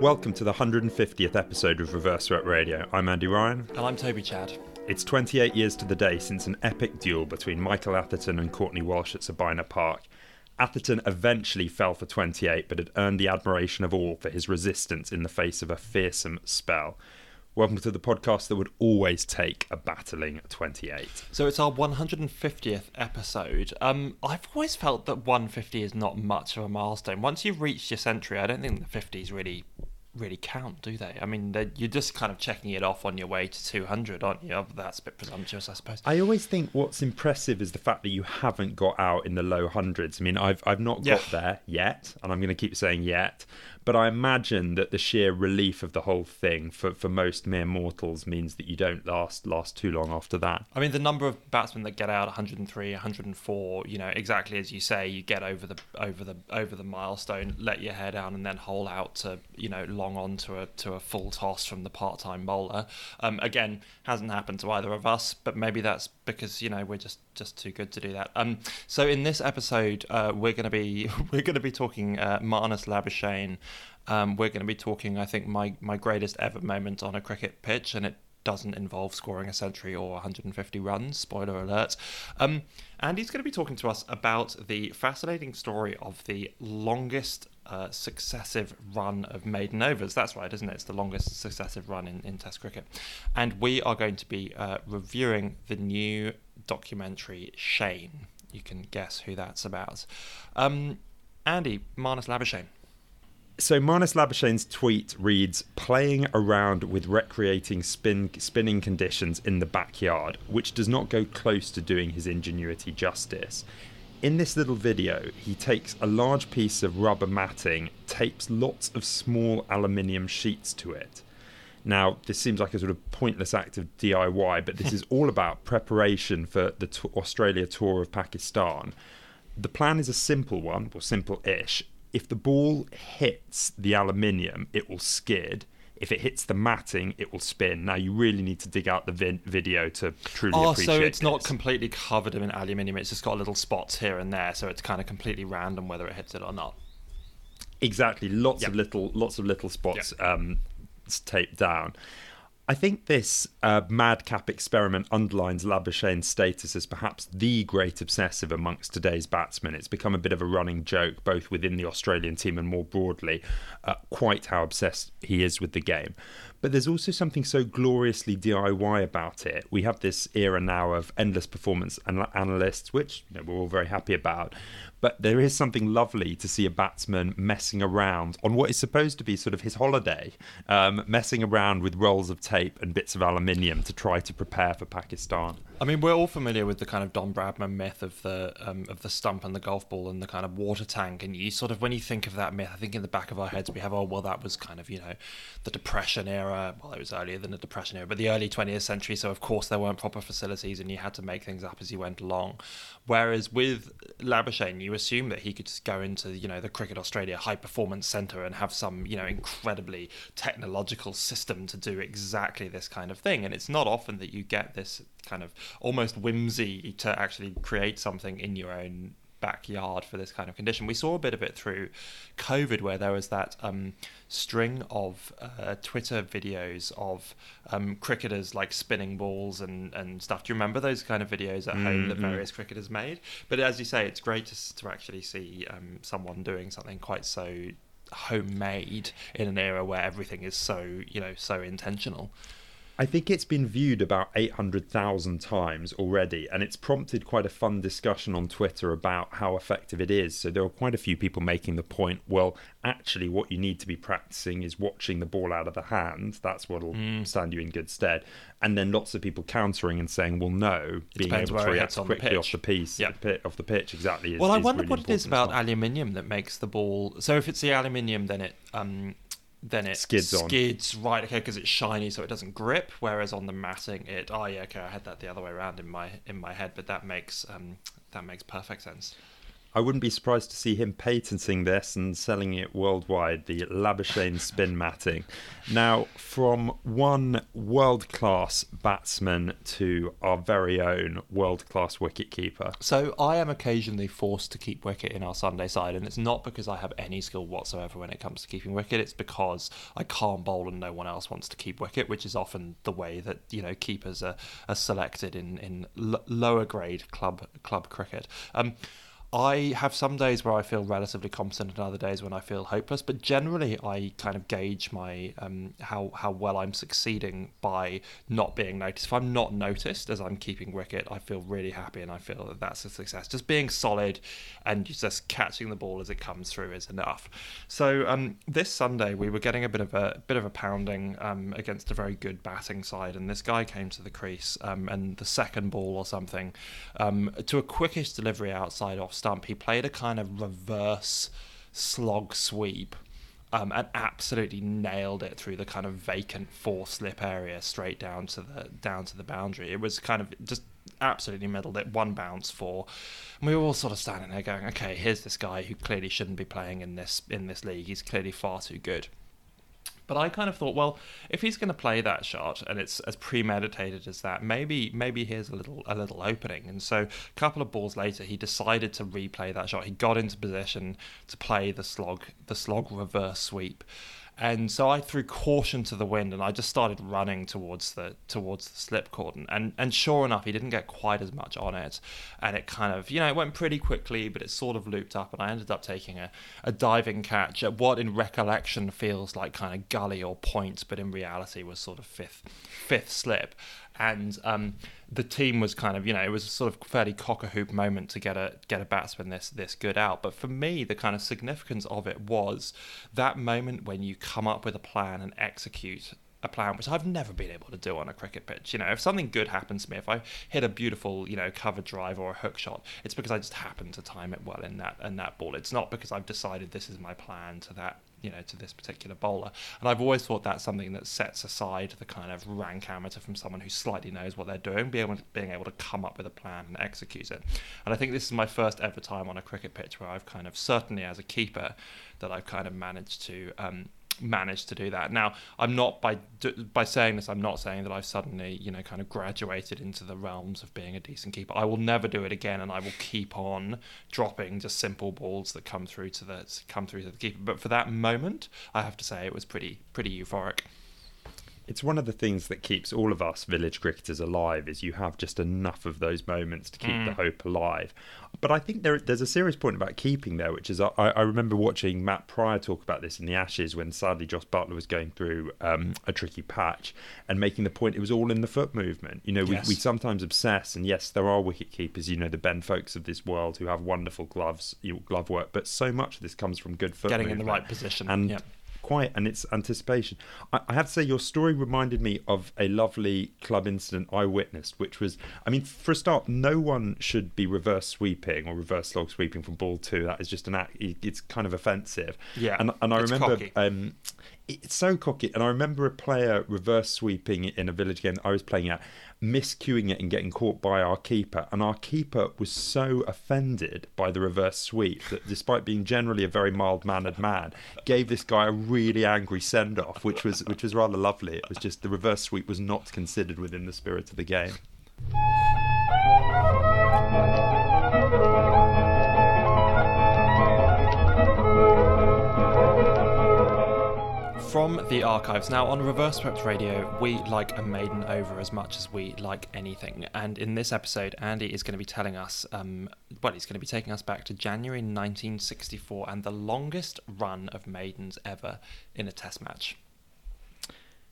Welcome to the 150th episode of Reverse Swept Radio. I'm Andy Ryan. And I'm Toby Chad. It's 28 years to the day since an epic duel between Michael Atherton and Courtney Walsh at Sabina Park. Atherton eventually fell for 28, but had earned the admiration of all for his resistance in the face of a fearsome spell. Welcome to the podcast that would always take a battling 28. So it's our 150th episode. Um, I've always felt that 150 is not much of a milestone. Once you've reached your century, I don't think the 50s really really count, do they? I mean, you're just kind of checking it off on your way to 200, aren't you? That's a bit presumptuous, I suppose. I always think what's impressive is the fact that you haven't got out in the low hundreds. I mean, I've I've not got yeah. there yet, and I'm going to keep saying yet. But I imagine that the sheer relief of the whole thing for, for most mere mortals means that you don't last last too long after that. I mean, the number of batsmen that get out 103, 104, you know, exactly as you say, you get over the over the over the milestone, let your hair down, and then hole out to you know long on to a to a full toss from the part time bowler. Um, again, hasn't happened to either of us, but maybe that's because you know we're just just too good to do that. Um, so in this episode, uh, we're going to be we're going to be talking uh, Marnus Labuschagne um, we're going to be talking, I think, my, my greatest ever moment on a cricket pitch, and it doesn't involve scoring a century or 150 runs. Spoiler alert. Um, and he's going to be talking to us about the fascinating story of the longest uh, successive run of maiden overs. That's right, isn't it? It's the longest successive run in, in Test cricket. And we are going to be uh, reviewing the new documentary Shane. You can guess who that's about. Um, Andy, Marnus Labuschagne. So Marnus Labuschagne's tweet reads, "Playing around with recreating spin spinning conditions in the backyard, which does not go close to doing his ingenuity justice." In this little video, he takes a large piece of rubber matting, tapes lots of small aluminium sheets to it. Now, this seems like a sort of pointless act of DIY, but this is all about preparation for the t- Australia tour of Pakistan. The plan is a simple one, or simple ish if the ball hits the aluminium, it will skid. If it hits the matting, it will spin. Now you really need to dig out the vi- video to truly oh, appreciate. so it's this. not completely covered in aluminium. It's just got little spots here and there, so it's kind of completely random whether it hits it or not. Exactly, lots yep. of little, lots of little spots yep. um, taped down. I think this uh, madcap experiment underlines Labuschagne's status as perhaps the great obsessive amongst today's batsmen. It's become a bit of a running joke, both within the Australian team and more broadly, uh, quite how obsessed he is with the game. But there's also something so gloriously DIY about it. We have this era now of endless performance analysts, which you know, we're all very happy about. But there is something lovely to see a batsman messing around on what is supposed to be sort of his holiday, um, messing around with rolls of tape and bits of aluminium to try to prepare for Pakistan. I mean, we're all familiar with the kind of Don Bradman myth of the um, of the stump and the golf ball and the kind of water tank. And you sort of, when you think of that myth, I think in the back of our heads we have, oh, well, that was kind of you know the Depression era. Well, it was earlier than the Depression era, but the early 20th century. So of course there weren't proper facilities, and you had to make things up as you went along. Whereas with Labuschagne, you assume that he could just go into you know the Cricket Australia High Performance Centre and have some you know incredibly technological system to do exactly this kind of thing. And it's not often that you get this kind of almost whimsy to actually create something in your own backyard for this kind of condition. We saw a bit of it through COVID, where there was that um, string of uh, Twitter videos of um, cricketers like spinning balls and, and stuff. Do you remember those kind of videos at mm-hmm. home that mm-hmm. various cricketers made? But as you say, it's great to, to actually see um, someone doing something quite so homemade in an era where everything is so you know so intentional. I think it's been viewed about 800,000 times already, and it's prompted quite a fun discussion on Twitter about how effective it is. So there are quite a few people making the point well, actually, what you need to be practicing is watching the ball out of the hand. That's what'll mm. stand you in good stead. And then lots of people countering and saying, well, no, it being able to react quickly off the piece, yep. off the pitch, exactly. Is, well, I wonder really what it is about aluminium that makes the ball. So if it's the aluminium, then it. Um, then it skids, skids on. right okay because it's shiny so it doesn't grip whereas on the matting it oh yeah okay i had that the other way around in my in my head but that makes um that makes perfect sense I wouldn't be surprised to see him patenting this and selling it worldwide, the Labuschagne spin matting. Now, from one world class batsman to our very own world class wicketkeeper. So, I am occasionally forced to keep wicket in our Sunday side, and it's not because I have any skill whatsoever when it comes to keeping wicket, it's because I can't bowl and no one else wants to keep wicket, which is often the way that, you know, keepers are, are selected in, in l- lower grade club club cricket. Um, I have some days where I feel relatively competent, and other days when I feel hopeless. But generally, I kind of gauge my um, how how well I'm succeeding by not being noticed. If I'm not noticed as I'm keeping wicket, I feel really happy, and I feel that that's a success. Just being solid and just catching the ball as it comes through is enough. So um, this Sunday we were getting a bit of a bit of a pounding um, against a very good batting side, and this guy came to the crease um, and the second ball or something um, to a quickish delivery outside off stump, he played a kind of reverse slog sweep um, and absolutely nailed it through the kind of vacant four slip area straight down to the down to the boundary. It was kind of just absolutely middled it, one bounce for. And we were all sort of standing there going, okay, here's this guy who clearly shouldn't be playing in this in this league. He's clearly far too good. But I kind of thought, well, if he's going to play that shot and it's as premeditated as that, maybe maybe here's a little a little opening. And so a couple of balls later, he decided to replay that shot. He got into position to play the slog the slog reverse sweep. And so I threw caution to the wind, and I just started running towards the towards the slip cordon. And and sure enough, he didn't get quite as much on it, and it kind of you know it went pretty quickly, but it sort of looped up, and I ended up taking a, a diving catch at what in recollection feels like kind of gully or point, but in reality was sort of fifth fifth slip and um, the team was kind of you know it was a sort of fairly cock a hoop moment to get a get a batsman this this good out. But for me, the kind of significance of it was that moment when you come up with a plan and execute a plan which I've never been able to do on a cricket pitch. You know, if something good happens to me, if I hit a beautiful, you know, cover drive or a hook shot, it's because I just happened to time it well in that in that ball. It's not because I've decided this is my plan to that you know to this particular bowler. And I've always thought that's something that sets aside the kind of rank amateur from someone who slightly knows what they're doing, being able to, being able to come up with a plan and execute it. And I think this is my first ever time on a cricket pitch where I've kind of certainly as a keeper that I've kind of managed to um, managed to do that. Now, I'm not by by saying this, I'm not saying that I've suddenly, you know, kind of graduated into the realms of being a decent keeper. I will never do it again, and I will keep on dropping just simple balls that come through to the come through to the keeper. But for that moment, I have to say it was pretty pretty euphoric it's one of the things that keeps all of us village cricketers alive is you have just enough of those moments to keep mm. the hope alive but i think there, there's a serious point about keeping there which is I, I, remember watching matt prior talk about this in the ashes when sadly josh buttler was going through um, a tricky patch and making the point it was all in the foot movement you know we, yes. we sometimes obsess and yes there are wicket keepers you know the ben foakes of this world who have wonderful gloves you know, glove work but so much of this comes from good foot getting movement. in the right position and yep quite and its anticipation. I, I, have to say, your story reminded me of a lovely club incident I witnessed, which was, I mean, for a start, no one should be reverse sweeping or reverse log sweeping from ball two. That is just an act. It's kind of offensive. Yeah, and and I remember. Um, it's so cocky. And I remember a player reverse sweeping in a village game I was playing at, miscuing it and getting caught by our keeper. And our keeper was so offended by the reverse sweep that, despite being generally a very mild mannered man, gave this guy a really angry send off, which was which was rather lovely. It was just the reverse sweep was not considered within the spirit of the game. From the archives. Now, on Reverse Swept Radio, we like a maiden over as much as we like anything. And in this episode, Andy is going to be telling us, um, well, he's going to be taking us back to January 1964 and the longest run of maidens ever in a test match.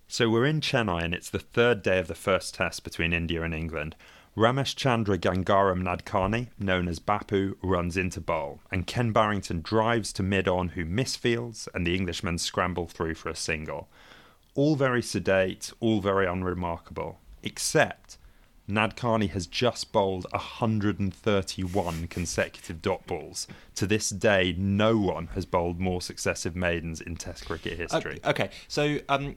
So we're in Chennai, and it's the third day of the first test between India and England. Ramesh Chandra Gangaram Nadkarni, known as Bapu, runs into bowl, and Ken Barrington drives to mid on, who misfields, and the Englishmen scramble through for a single. All very sedate, all very unremarkable, except Nadkarni has just bowled 131 consecutive dot balls. To this day, no one has bowled more successive maidens in Test cricket history. Okay, okay. so um,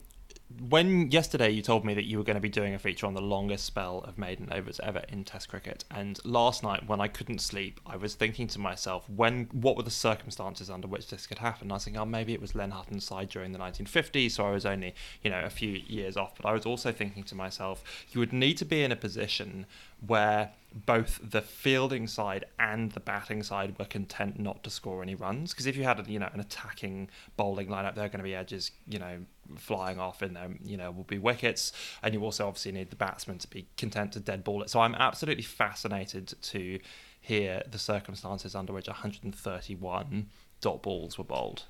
when yesterday you told me that you were going to be doing a feature on the longest spell of maiden overs ever in Test cricket, and last night when I couldn't sleep, I was thinking to myself, when what were the circumstances under which this could happen? I was thinking, oh, maybe it was Len Hutton's side during the 1950s, so I was only you know a few years off. But I was also thinking to myself, you would need to be in a position where both the fielding side and the batting side were content not to score any runs. Because if you had you know an attacking bowling lineup there are going to be edges you know flying off in there you know will be wickets. And you also obviously need the batsman to be content to dead ball it. So i'm absolutely fascinated to hear the circumstances under which 131 dot balls were bowled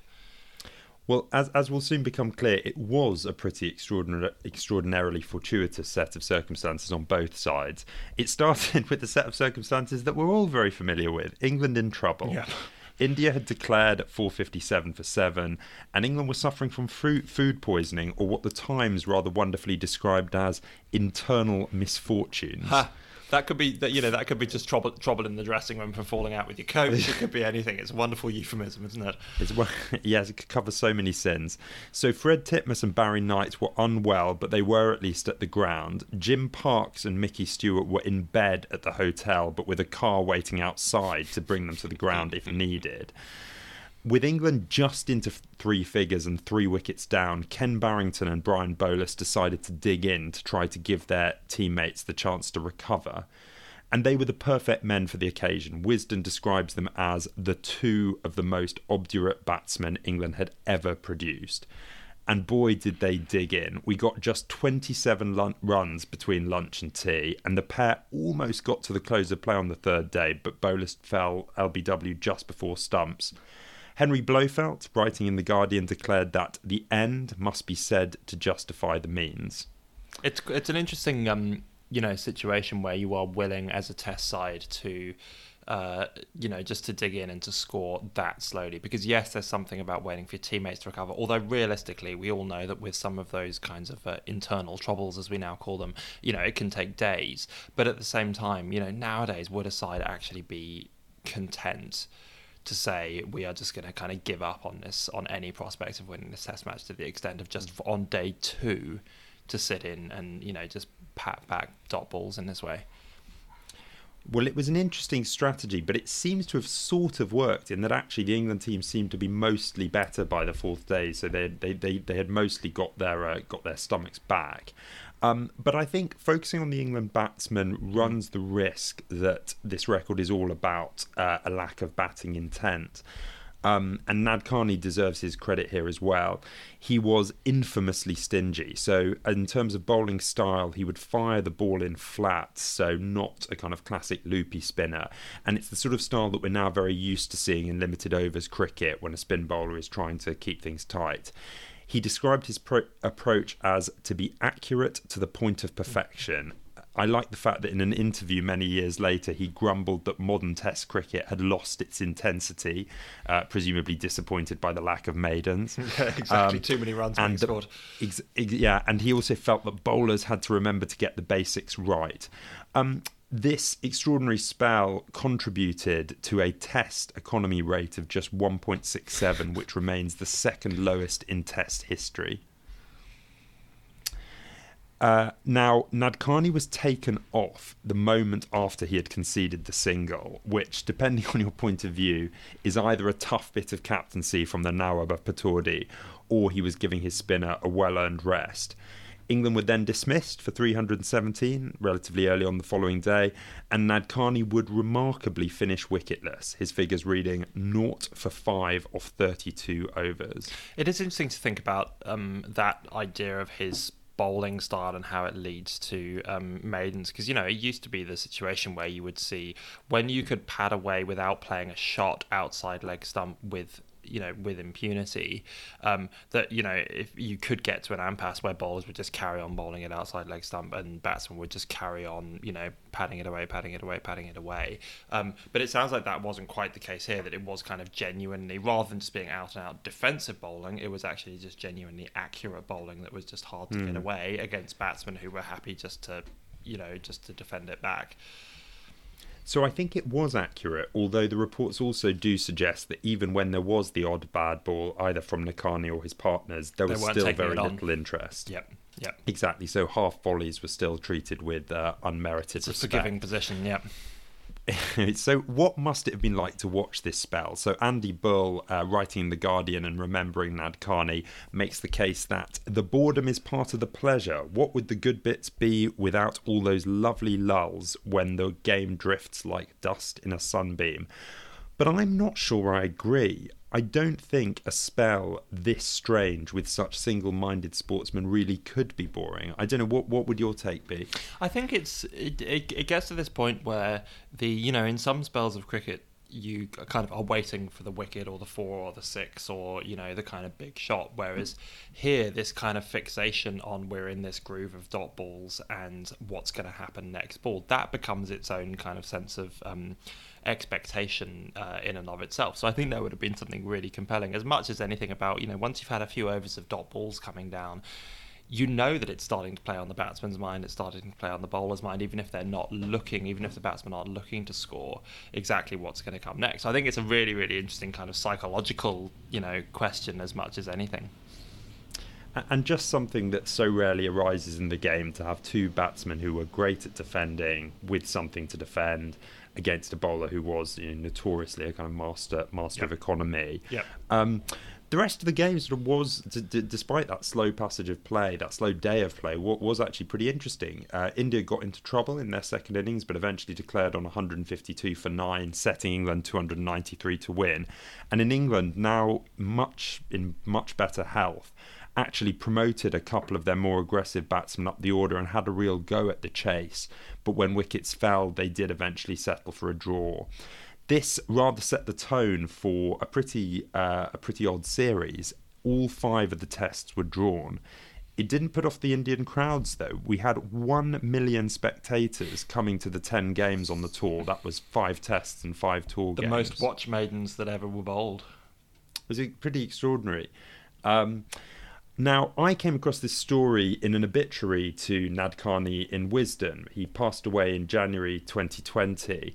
well, as as will soon become clear, it was a pretty extraordinary, extraordinarily fortuitous set of circumstances on both sides. It started with a set of circumstances that we're all very familiar with: England in trouble. Yeah. India had declared at 4:57 for seven, and England was suffering from food poisoning, or what the Times rather wonderfully described as internal misfortunes. Ha that could be that you know that could be just trouble trouble in the dressing room for falling out with your coach. it could be anything. It's a wonderful euphemism, isn't it? It's yes, it could cover so many sins. So Fred Titmus and Barry Knight were unwell, but they were at least at the ground. Jim Parks and Mickey Stewart were in bed at the hotel, but with a car waiting outside to bring them to the ground if needed. With England just into three figures and three wickets down, Ken Barrington and Brian Bolus decided to dig in to try to give their teammates the chance to recover. And they were the perfect men for the occasion. Wisden describes them as the two of the most obdurate batsmen England had ever produced. And boy, did they dig in. We got just 27 lun- runs between lunch and tea, and the pair almost got to the close of play on the third day, but Bolus fell LBW just before stumps. Henry Blofeld, writing in The Guardian, declared that the end must be said to justify the means. It's, it's an interesting um, you know, situation where you are willing as a test side to uh, you know, just to dig in and to score that slowly. Because yes, there's something about waiting for your teammates to recover. Although realistically, we all know that with some of those kinds of uh, internal troubles, as we now call them, you know, it can take days. But at the same time, you know, nowadays, would a side actually be content? To say we are just going to kind of give up on this on any prospect of winning this test match to the extent of just on day two to sit in and you know just pat back dot balls in this way. Well, it was an interesting strategy, but it seems to have sort of worked in that actually the England team seemed to be mostly better by the fourth day, so they they they, they had mostly got their uh, got their stomachs back. Um, but I think focusing on the England batsman runs the risk that this record is all about uh, a lack of batting intent. Um, and Nadkarni deserves his credit here as well. He was infamously stingy. So, in terms of bowling style, he would fire the ball in flat, so not a kind of classic loopy spinner. And it's the sort of style that we're now very used to seeing in limited overs cricket when a spin bowler is trying to keep things tight. He described his pro- approach as to be accurate to the point of perfection. I like the fact that in an interview many years later, he grumbled that modern Test cricket had lost its intensity, uh, presumably disappointed by the lack of maidens. yeah, exactly. Um, Too many runs and scored. Ex- ex- yeah, and he also felt that bowlers had to remember to get the basics right. Um, this extraordinary spell contributed to a test economy rate of just 1.67, which remains the second lowest in test history. Uh, now, Nadkarni was taken off the moment after he had conceded the single, which, depending on your point of view, is either a tough bit of captaincy from the Nawab of Pataudi or he was giving his spinner a well earned rest. England were then dismissed for 317 relatively early on the following day, and Nadkarni would remarkably finish wicketless, his figures reading 0 for 5 off 32 overs. It is interesting to think about um, that idea of his bowling style and how it leads to um, maidens because you know it used to be the situation where you would see when you could pad away without playing a shot outside leg stump with you know with impunity um, that you know if you could get to an impasse where bowlers would just carry on bowling it outside leg stump and batsmen would just carry on you know padding it away padding it away padding it away um, but it sounds like that wasn't quite the case here that it was kind of genuinely rather than just being out and out defensive bowling it was actually just genuinely accurate bowling that was just hard to mm. get away against batsmen who were happy just to you know just to defend it back So I think it was accurate, although the reports also do suggest that even when there was the odd bad ball, either from Nadkarni or his partners, there was still very little interest. Yep. Yep. Exactly. So half volleys were still treated with uh, unmerited it's respect. a forgiving position. Yep. so, what must it have been like to watch this spell? So, Andy Bull, uh, writing in The Guardian and remembering Nadkarni, makes the case that the boredom is part of the pleasure. What would the good bits be without all those lovely lulls when the game drifts like dust in a sunbeam? But I'm not sure I agree. I don't think a spell this strange with such single-minded sportsmen really could be boring. I don't know what what would your take be? I think it's it, it, it gets to this point where the you know in some spells of cricket you kind of are waiting for the wicket or the four or the six or you know the kind of big shot. Whereas here this kind of fixation on we're in this groove of dot balls and what's going to happen next ball that becomes its own kind of sense of um, expectation uh, in and of itself. So i think that would have been something really compelling. As much as anything about you know once you've had a few overs of dot balls coming down you know that it's starting to play on the batsman's mind, it's starting to play on the bowler's mind, even if they're not looking, even if the batsmen aren't looking to score exactly what's going to come next. So I think it's a really, really interesting kind of psychological, you know, question as much as anything. And just something that so rarely arises in the game to have two batsmen who are great at defending with something to defend against a bowler who was you know, notoriously a kind of master master yep. of economy. Yeah. Um, the rest of the game sort of was, d- d- despite that slow passage of play, that slow day of play, what was actually pretty interesting. Uh, India got into trouble in their second innings, but eventually declared on 152 for nine, setting England 293 to win. And in England, now much in much better health, actually promoted a couple of their more aggressive batsmen up the order and had a real go at the chase. But when wickets fell, they did eventually settle for a draw this rather set the tone for a pretty uh, a pretty odd series. All five of the tests were drawn. It didn't put off the Indian crowds though. We had one million spectators coming to the ten games on the tour. That was five tests and five tour the games. The most watch maidens that ever were bowled. It was pretty extraordinary. Um, now, I came across this story in an obituary to Nadkarni in Wisden. He passed away in January 2020.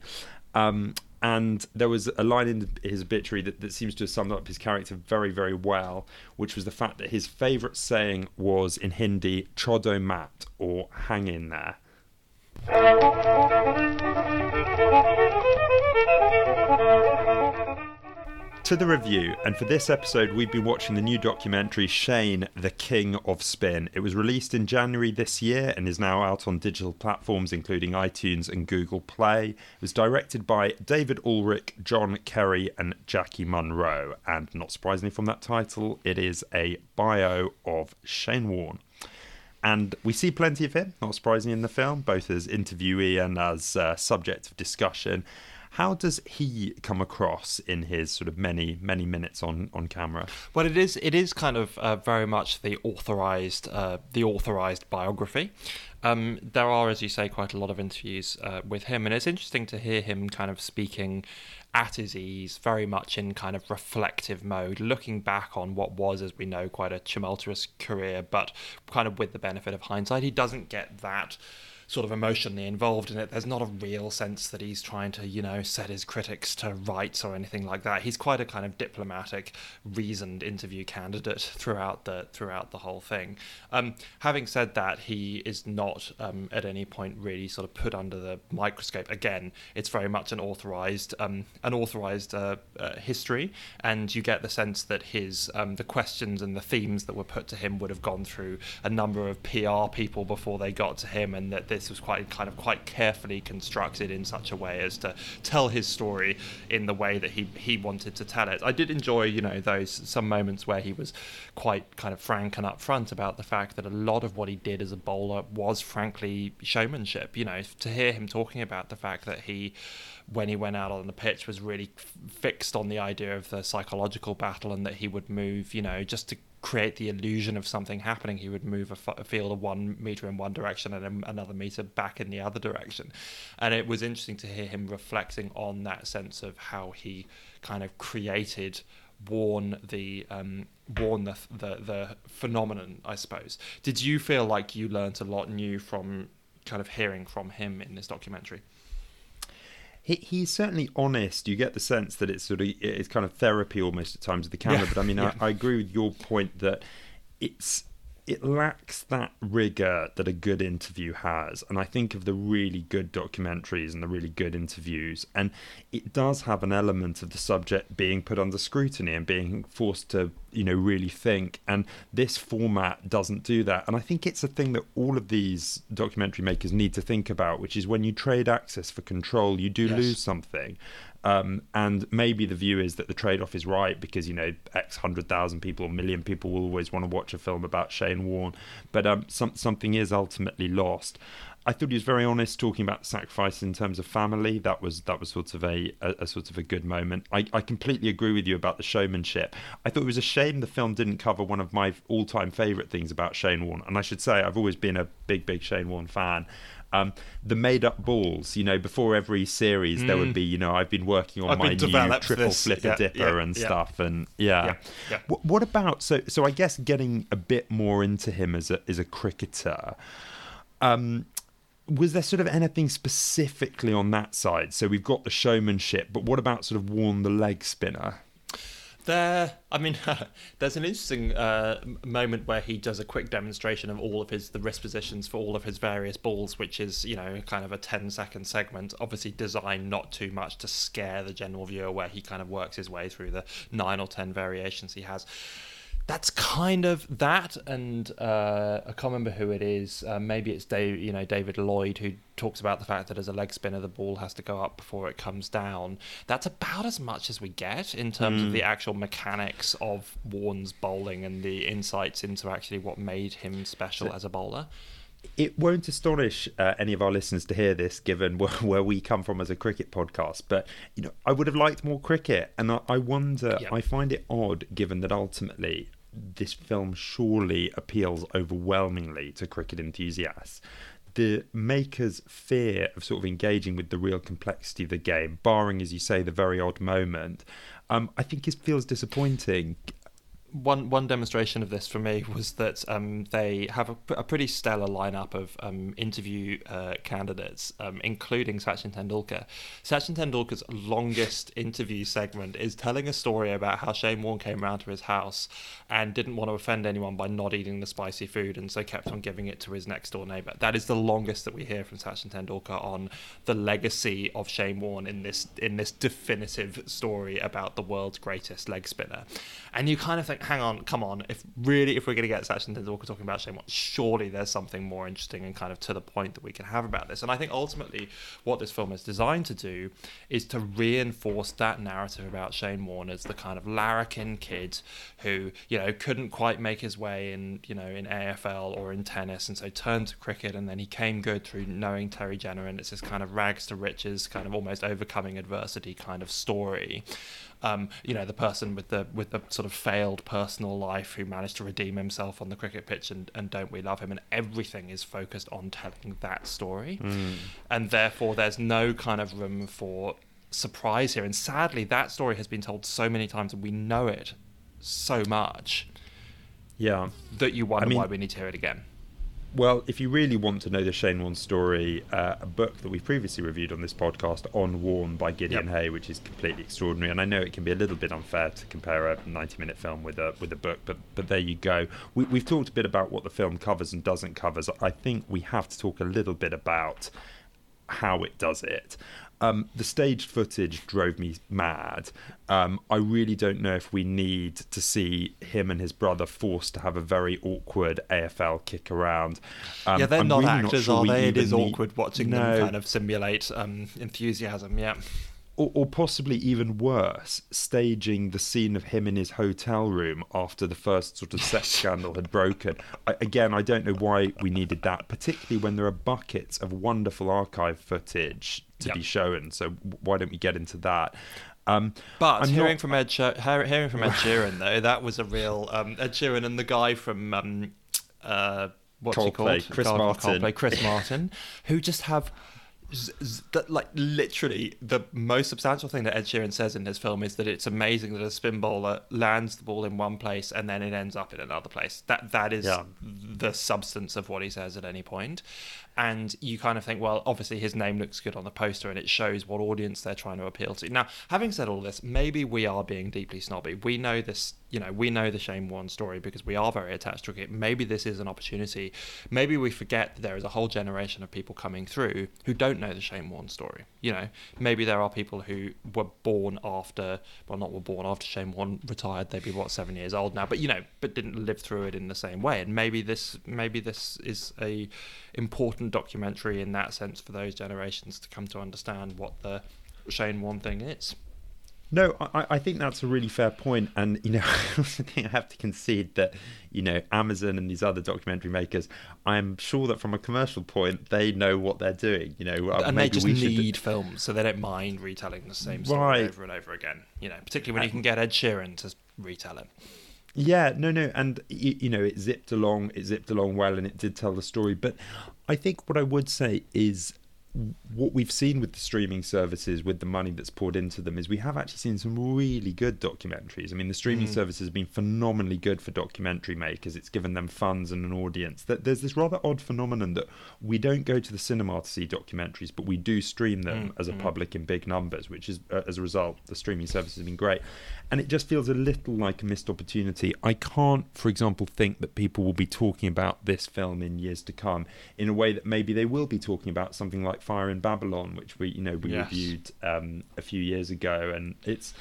Um, and there was a line in his obituary that, that seems to have summed up his character very, very well, which was the fact that his favourite saying was in Hindi, chodo mat, or hang in there. To the review, and for this episode, we've been watching the new documentary Shane, the King of Spin. It was released in January this year and is now out on digital platforms including iTunes and Google Play. It was directed by David Ulrich, John Kerry, and Jackie Munro, and not surprisingly from that title, it is a bio of Shane Warne. And we see plenty of him, not surprisingly, in the film, both as interviewee and as uh, subject of discussion. How does he come across in his sort of many many minutes on on camera? Well, it is it is kind of uh, very much the authorized uh, the authorized biography. Um, there are, as you say, quite a lot of interviews uh, with him, and it's interesting to hear him kind of speaking at his ease, very much in kind of reflective mode, looking back on what was, as we know, quite a tumultuous career, but kind of with the benefit of hindsight. He doesn't get that sort of emotionally involved in it. There's not a real sense that he's trying to, you know, set his critics to rights or anything like that. He's quite a kind of diplomatic, reasoned interview candidate throughout the throughout the whole thing. Um, having said that, he is not um, at any point really sort of put under the microscope. Again, it's very much an authorized um, an authorized uh, uh, history, and you get the sense that his um, the questions and the themes that were put to him would have gone through a number of PR people before they got to him, and that was quite kind of quite carefully constructed in such a way as to tell his story in the way that he he wanted to tell it. I did enjoy, you know, those some moments where he was quite kind of frank and upfront about the fact that a lot of what he did as a bowler was frankly showmanship. You know, to hear him talking about the fact that he when he went out on the pitch was really f- fixed on the idea of the psychological battle and that he would move, you know, just to create the illusion of something happening, he would move a, f- a field of one meter in one direction and a, another meter back in the other direction. And it was interesting to hear him reflecting on that sense of how he kind of created Warne the um, Warne the, the the phenomenon, I suppose. Did you feel like you learnt a lot new from kind of hearing from him in this documentary? He, he's certainly honest. You get the sense that it's sort of it's kind of therapy almost at times with the camera. Yeah. But I mean, yeah. I, I agree with your point that it's it lacks that rigor that a good interview has. And I think of the really good documentaries and the really good interviews, and it does have an element of the subject being put under scrutiny and being forced to, you know, really think. And this format doesn't do that. And I think it's a thing that all of these documentary makers need to think about, which is when you trade access for control, you do yes. lose something. Um, and maybe the view is that the trade off is right because, you know, X hundred thousand people or million people will always want to watch a film about Shane Warne. But um, some, something is ultimately lost. I thought he was very honest talking about sacrifice in terms of family. That was that was sort of a, a, a, sort of a good moment. I, I completely agree with you about the showmanship. I thought it was a shame the film didn't cover one of my all time favourite things about Shane Warne. And I should say I've always been a big, big Shane Warne fan. Um, the made up balls, you know, before every series, mm. there would mm. be, you know, I've been working on I've my new triple this. flipper yeah, dipper yeah, and yeah. stuff, and yeah. What, what, about so? So I guess getting a bit more into him as a as a cricketer. Um, was there sort of anything specifically on that side? So we've got the showmanship, but what about sort of Warne the leg spinner? There, I mean, there's an interesting uh, moment where he does a quick demonstration of all of his the wrist positions for all of his various balls, which is you know kind of a 10 second segment, obviously designed not too much to scare the general viewer, where he kind of works his way through the nine or ten variations he has that's kind of that, and uh, I can't remember who it is. Uh, maybe it's Dave, you know, David Lloyd, who talks about the fact that as a leg spinner, the ball has to go up before it comes down. That's about as much as we get in terms mm. of the hmm. actual mechanics of Warne's bowling and the insights into actually what made him special so, as a bowler it won't astonish uh, any of our listeners to hear this, given where, where, we come from as a cricket podcast. But you know, I would have liked more cricket, and I, I wonder. Yep. I find it odd, given that ultimately this film surely appeals overwhelmingly to cricket enthusiasts. The makers' fear of sort of engaging with the real complexity of the game, barring, as you say, the very odd moment, um, I think it feels disappointing one one demonstration of this for me was that um, they have a, a, pretty stellar lineup of um, interview uh, candidates, um, including Sachin Tendulkar. Sachin Tendulkar's longest interview segment is telling a story about how Shane Warne came round to his house and didn't want to offend anyone by not eating the spicy food, and so kept on giving it to his next door neighbour. That is the longest that we hear from Sachin Tendulkar on the legacy of Shane Warne in this in this definitive story about the world's greatest leg spinner. And you kind of think hang on, come on. If really, if we're going to get Sachin Tendulkar talking about Shane surely there's something more interesting and kind of to the point that we can have about this. And I think ultimately, what this film is designed to do is to reinforce that narrative about Shane Warne as the kind of larrikin kid who, you know, couldn't quite make his way in, you know, in AFL or in tennis, and so turned to cricket, and then he came good through knowing Terry Jenner, and it's this kind of rags to riches, kind of almost overcoming adversity kind of story um, you know, the person with the with the sort of failed personal life who managed to redeem himself on the cricket pitch, and, and don't we love him? And everything is focused on telling that story, mm. and therefore there's no kind of room for surprise here. And sadly, that story has been told so many times, and we know it so much. Yeah, that you wonder I mean, why we need to hear it again. Well, if you really want to know the Shane Warne story, uh, a book that we've previously reviewed on this podcast, On Warne by Gideon yep. Haigh, which is completely extraordinary. And I know it can be a little bit unfair to compare a 90-minute film with a with a book, but but there you go. We, we've talked a bit about what the film covers and doesn't cover. I think we have to talk a little bit about how it does it. Um, the staged footage drove me mad. Um, I really don't know if we need to see him and his brother forced to have a very awkward AFL kick around. Um, yeah, they're I'm not really actors, not sure are they? It is need... awkward watching no. them kind of simulate um, enthusiasm. Yeah or, or, possibly even worse, staging the scene of him in his hotel room after the first sort of sex scandal had broken. I, again, I don't know why we needed that, particularly when there are buckets of wonderful archive footage to yep. be shown. So why don't we get into that? Um, but I'm hearing not... from Ed, hearing from Ed Sheeran though, that was a real um, Ed Sheeran and the guy from um, uh, what's Coldplay, he called? Chris Martin. Coldplay, Chris Martin, who just have that like literally the most substantial thing that Ed Sheeran says in his film is that it's amazing that a spin bowler lands the ball in one place and then it ends up in another place. That that is yeah. the substance of what he says at any point. And you kind of think, well, obviously his name looks good on the poster, and it shows what audience they're trying to appeal to. Now, having said all this, maybe we are being deeply snobby. We know this, you know, we know the Shane Warne story because we are very attached to it. Maybe this is an opportunity. Maybe we forget that there is a whole generation of people coming through who don't know the Shane Warne story. You know, maybe there are people who were born after, well, not were born after Shane Warne retired. They'd be what seven years old now, but you know, but didn't live through it in the same way. And maybe this, maybe this is a important documentary in that sense for those generations to come to understand what the Shane Warne thing is. No, I, I think that's a really fair point, and you know, I think I have to concede that you know Amazon and these other documentary makers. I'm sure that from a commercial point, they know what they're doing. You know, uh, and they just need should... films, so they don't mind retelling the same story right. over and over again. You know, particularly when you can get Ed Sheeran to retell it. Yeah, no, no, and you, you know, it zipped along, it zipped along well, and it did tell the story. But I think what I would say is what we've seen with the streaming services with the money that's poured into them is we have actually seen some really good documentaries. I mean, the streaming mm. services have been phenomenally good for documentary makers. It's given them funds and an audience. That there's this rather odd phenomenon that we don't go to the cinema to see documentaries, but we do stream them mm. as a mm. public in big numbers, which is uh, as a result the streaming services have been great. And it just feels a little like a missed opportunity. I can't, for example, think that people will be talking about this film in years to come in a way that maybe they will be talking about something like Fire in Babylon, which we you know we yes. reviewed um, a few years ago, and it's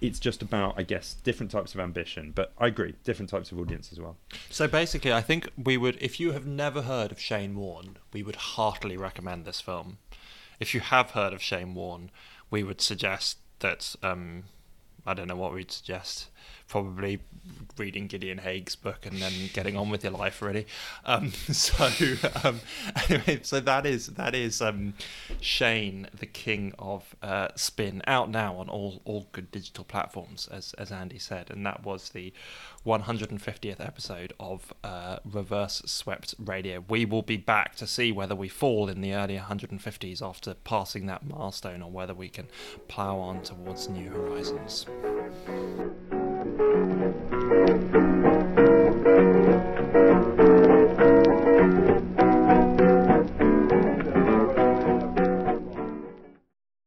it's just about I guess different types of ambition. But I agree, different types of audience as well. So basically, I think we would, if you have never heard of Shane Warne, we would heartily recommend this film. If you have heard of Shane Warne, we would suggest that. Um, I don't know what we'd suggest probably reading Gideon Haigh's book and then getting on with your life really. Um, so um, anyway, so that is that is um, Shane, the king of uh, spin, out now on all all good digital platforms, as as Andy said, and that was the 150th episode of uh, Reverse Swept Radio. We will be back to see whether we fall in the early 150s after passing that milestone, or whether we can plough on towards new horizons. Thank you.